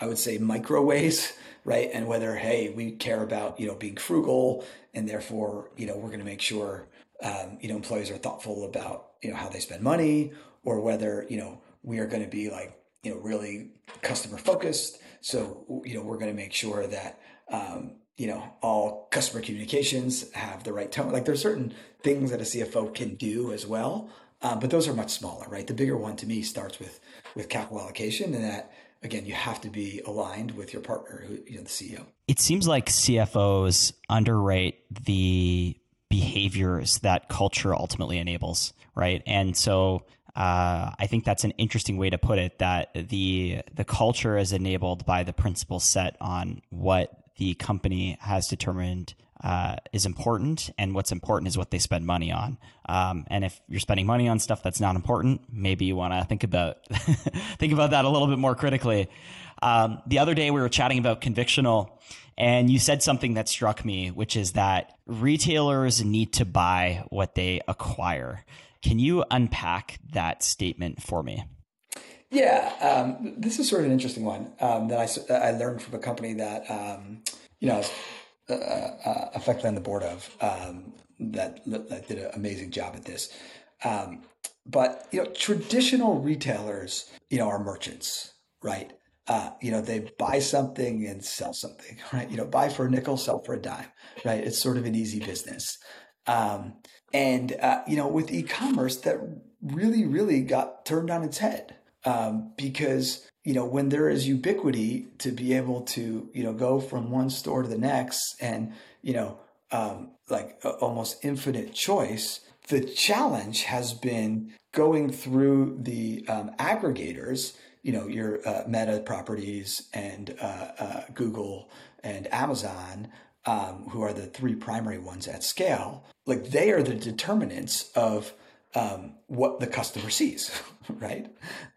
I would say micro ways right? And whether, hey, we care about, you know, being frugal and therefore, you know, we're going to make sure, um, you know, employees are thoughtful about, you know, how they spend money or whether, you know, we are going to be like, you know, really customer focused. So, you know, we're going to make sure that, um, you know, all customer communications have the right tone. Like there's certain things that a CFO can do as well. Um, but those are much smaller, right? The bigger one to me starts with with capital allocation, and that again, you have to be aligned with your partner, who, you know, the CEO. It seems like CFOs underrate the behaviors that culture ultimately enables, right? And so uh, I think that's an interesting way to put it. That the the culture is enabled by the principles set on what the company has determined uh, is important, and what's important is what they spend money on. Um, and if you're spending money on stuff that's not important, maybe you want to think about think about that a little bit more critically. Um, the other day we were chatting about convictional, and you said something that struck me, which is that retailers need to buy what they acquire. Can you unpack that statement for me? Yeah, um, this is sort of an interesting one um, that I, I learned from a company that um, you know uh, uh, effectively on the board of um, that, that did an amazing job at this. Um, but you know, traditional retailers, you know, are merchants, right? Uh, you know, they buy something and sell something, right? You know, buy for a nickel, sell for a dime, right? It's sort of an easy business. Um, and uh, you know, with e-commerce, that really, really got turned on its head um, because you know, when there is ubiquity to be able to, you know, go from one store to the next and, you know, um, like almost infinite choice, the challenge has been going through the um, aggregators, you know, your uh, Meta properties and uh, uh, Google and Amazon, um, who are the three primary ones at scale. Like they are the determinants of um, what the customer sees, right?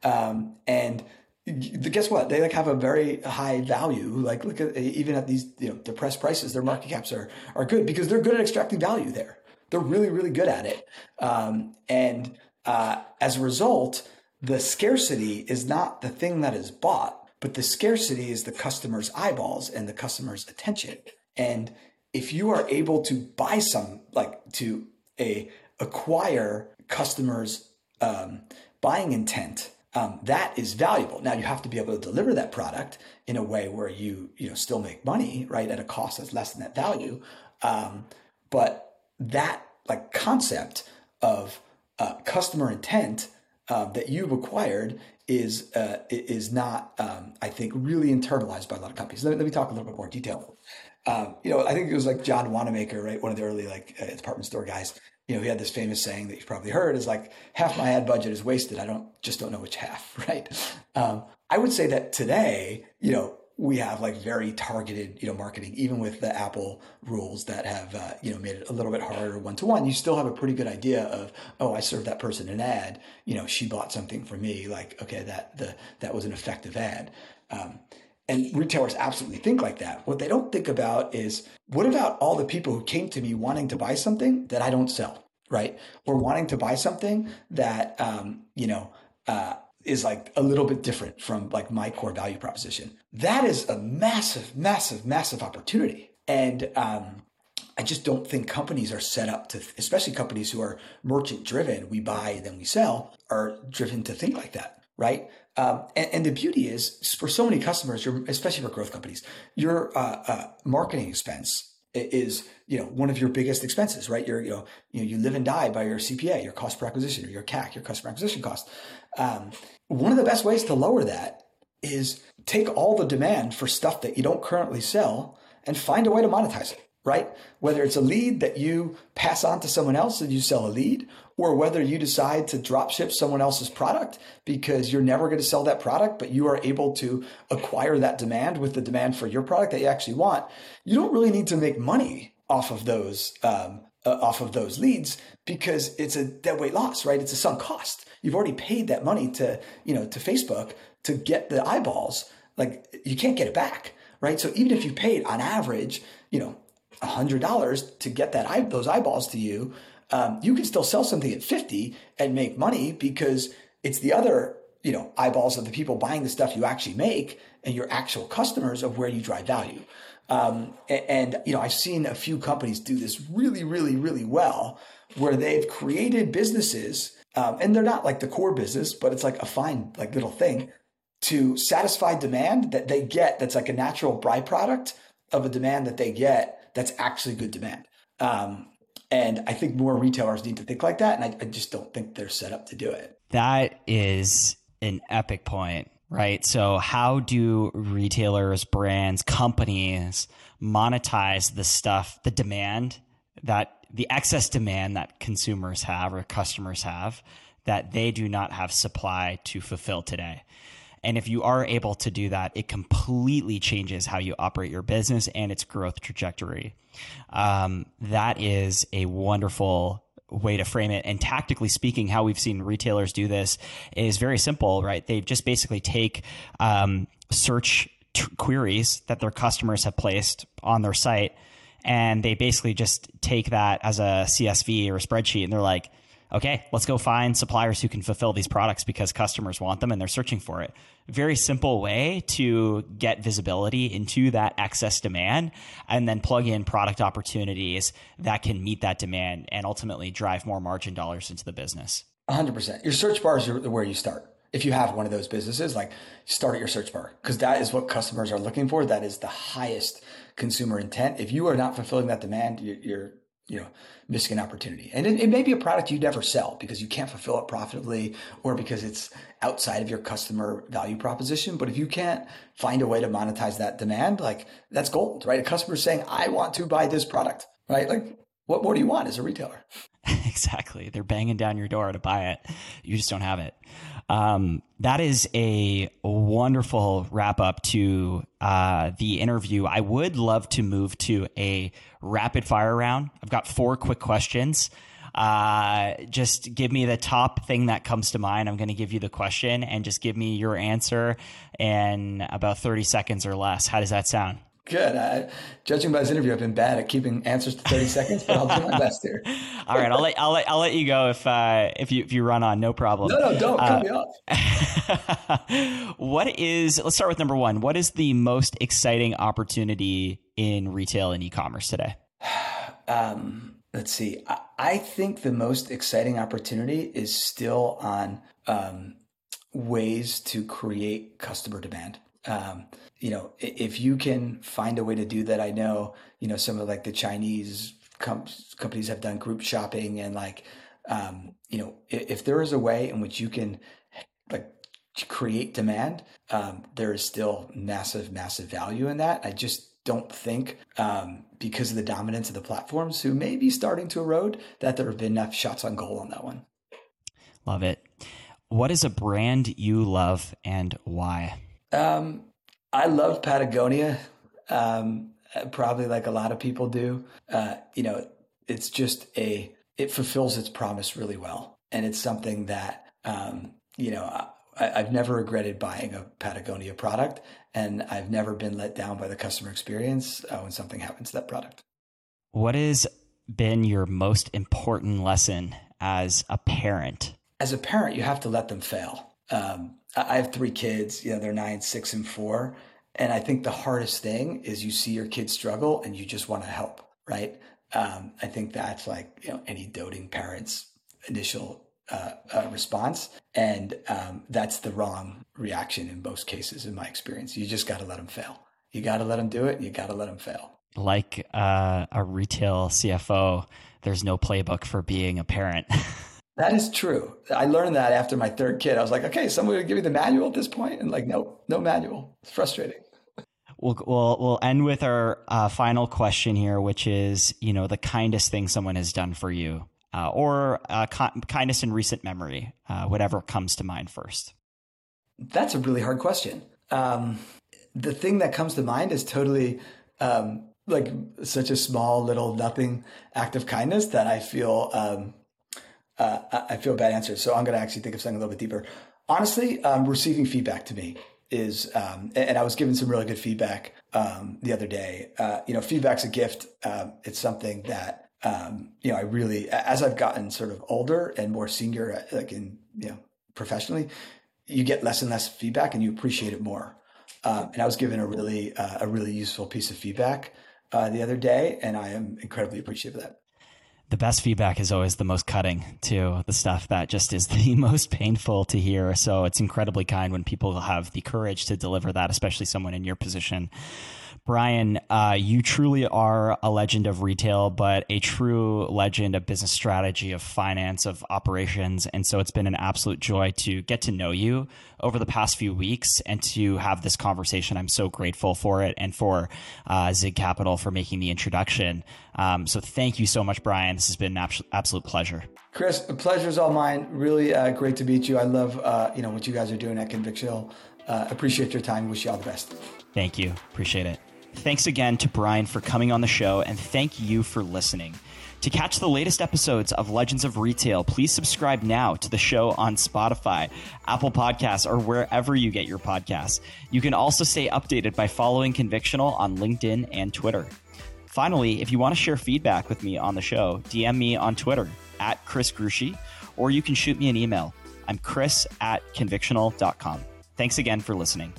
Um, and guess what? They like have a very high value. Like look at even at these you know depressed prices, their market caps are are good because they're good at extracting value there. They're really really good at it, um, and uh, as a result, the scarcity is not the thing that is bought, but the scarcity is the customer's eyeballs and the customer's attention. And if you are able to buy some, like to a acquire customers' um, buying intent um, that is valuable. Now you have to be able to deliver that product in a way where you you know still make money, right, at a cost that's less than that value. Um, but that like concept of uh, customer intent uh, that you've acquired is uh, is not, um, I think, really internalized by a lot of companies. Let, let me talk a little bit more detail. Um, you know, I think it was like John Wanamaker, right, one of the early like uh, department store guys you know, he had this famous saying that you've probably heard is like, half my ad budget is wasted. I don't just don't know which half, right? Um, I would say that today, you know, we have like very targeted, you know, marketing, even with the Apple rules that have, uh, you know, made it a little bit harder one to one. You still have a pretty good idea of, oh, I served that person an ad. You know, she bought something from me. Like, okay, that the that was an effective ad. Um, and retailers absolutely think like that. What they don't think about is what about all the people who came to me wanting to buy something that I don't sell, right? Or wanting to buy something that, um, you know, uh, is like a little bit different from like my core value proposition. That is a massive, massive, massive opportunity. And um, I just don't think companies are set up to, especially companies who are merchant driven, we buy, then we sell, are driven to think like that, right? Um, and, and, the beauty is for so many customers, especially for growth companies, your uh, uh, marketing expense is you know one of your biggest expenses, right? You're you know you know you live and die by your CPA, your cost per acquisition, or your CAC, your customer acquisition cost. Um, one of the best ways to lower that is take all the demand for stuff that you don't currently sell and find a way to monetize it right? Whether it's a lead that you pass on to someone else and you sell a lead, or whether you decide to drop ship someone else's product because you're never going to sell that product, but you are able to acquire that demand with the demand for your product that you actually want. You don't really need to make money off of those. Um, uh, off of those leads because it's a dead weight loss, right? It's a sunk cost. You've already paid that money to, you know, to Facebook to get the eyeballs. Like you can't get it back, right? So even if you paid on average, you know, $100 to get that those eyeballs to you, um, you can still sell something at 50 and make money because it's the other, you know, eyeballs of the people buying the stuff you actually make and your actual customers of where you drive value. Um, and, and, you know, I've seen a few companies do this really, really, really well where they've created businesses um, and they're not like the core business, but it's like a fine, like little thing to satisfy demand that they get. That's like a natural byproduct of a demand that they get that's actually good demand. Um, and I think more retailers need to think like that. And I, I just don't think they're set up to do it. That is an epic point, right? So, how do retailers, brands, companies monetize the stuff, the demand that the excess demand that consumers have or customers have that they do not have supply to fulfill today? And if you are able to do that, it completely changes how you operate your business and its growth trajectory. Um, that is a wonderful way to frame it. And tactically speaking, how we've seen retailers do this is very simple, right? They just basically take um, search t- queries that their customers have placed on their site and they basically just take that as a CSV or a spreadsheet and they're like, okay, let's go find suppliers who can fulfill these products because customers want them and they're searching for it. Very simple way to get visibility into that excess demand and then plug in product opportunities that can meet that demand and ultimately drive more margin dollars into the business. 100%. Your search bars are where you start. If you have one of those businesses, like start at your search bar because that is what customers are looking for. That is the highest consumer intent. If you are not fulfilling that demand, you're you know, missing an opportunity. And it, it, may be a product you never sell because you can't fulfill it profitably or because it's outside of your customer value proposition. But if you can't find a way to monetize that demand, like that's gold, right? A customer saying, I want to buy this product, right? Like, what more do you want as a retailer? exactly. They're banging down your door to buy it. You just don't have it. Um, that is a wonderful wrap up to uh, the interview. I would love to move to a rapid fire round. I've got four quick questions. Uh, just give me the top thing that comes to mind. I'm going to give you the question and just give me your answer in about 30 seconds or less. How does that sound? Good. I, judging by this interview, I've been bad at keeping answers to 30 seconds, but I'll do my best here. All right, I'll let I'll let I'll let you go if uh, if you if you run on, no problem. No, no, don't cut uh, me off. what is? Let's start with number one. What is the most exciting opportunity in retail and e-commerce today? Um, let's see. I, I, think the most exciting opportunity is still on um, ways to create customer demand. Um, you know, if you can find a way to do that, I know, you know, some of like the Chinese com- companies have done group shopping and like, um, you know, if, if, there is a way in which you can like create demand, um, there is still massive, massive value in that. I just don't think, um, because of the dominance of the platforms who may be starting to erode, that there have been enough shots on goal on that one. Love it. What is a brand you love and why? Um, I love Patagonia. Um, probably like a lot of people do. Uh, you know, it's just a it fulfills its promise really well, and it's something that um, you know I, have never regretted buying a Patagonia product, and I've never been let down by the customer experience uh, when something happens to that product. What has been your most important lesson as a parent? As a parent, you have to let them fail Um, I have three kids. You know, they're nine, six, and four. And I think the hardest thing is you see your kids struggle and you just want to help, right? Um, I think that's like you know any doting parent's initial uh, uh, response, and um, that's the wrong reaction in most cases, in my experience. You just got to let them fail. You got to let them do it. You got to let them fail. Like uh, a retail CFO, there's no playbook for being a parent. That is true. I learned that after my third kid. I was like, okay, somebody would give me the manual at this point, and like, no, no manual. It's frustrating. We'll, we'll, we'll end with our uh, final question here, which is, you know, the kindest thing someone has done for you, uh, or uh, kindness in recent memory, uh, whatever comes to mind first. That's a really hard question. Um, the thing that comes to mind is totally um, like such a small, little, nothing act of kindness that I feel um, uh, I feel bad answer. So I'm going to actually think of something a little bit deeper. Honestly, um, receiving feedback to me is, um, and I was given some really good feedback um, the other day. Uh, you know, feedback's a gift. Um, it's something that um, you know I really, as I've gotten sort of older and more senior, uh, like in you know professionally, you get less and less feedback, and you appreciate it more. Um, and I was given a really uh, a really useful piece of feedback uh, the other day, and I am incredibly appreciative of that the best feedback is always the most cutting to the stuff that just is the most painful to hear. So it's incredibly kind when people have the courage to deliver that, especially someone in your position. Bryan, uh, you truly are a legend of retail, but a true legend of business strategy, of finance, of operations. And so it's been an absolute joy to get to know you over the past few weeks and to have this conversation. I'm so grateful for it and for uh, Zig Capital for making the introduction. Um, so thank you so much, Bryan. This has been an absolute pleasure. Chris, the pleasure is all mine. Really uh, great to meet you. I love uh, you know what you guys are doing at Convictional. Uh, appreciate your time. Wish you all the best. Thank you. Appreciate it. Thanks again to Bryan for coming on the show, and thank you for listening. To catch the latest episodes of Legends of Retail, please subscribe now to the show on Spotify, Apple Podcasts, or wherever you get your podcasts. You can also stay updated by following Convictional on LinkedIn and Twitter. Finally, if you want to share feedback with me on the show, DM me on Twitter at Chris Grouchy, or you can shoot me an email. I'm chris at convictional.com. Thanks again for listening.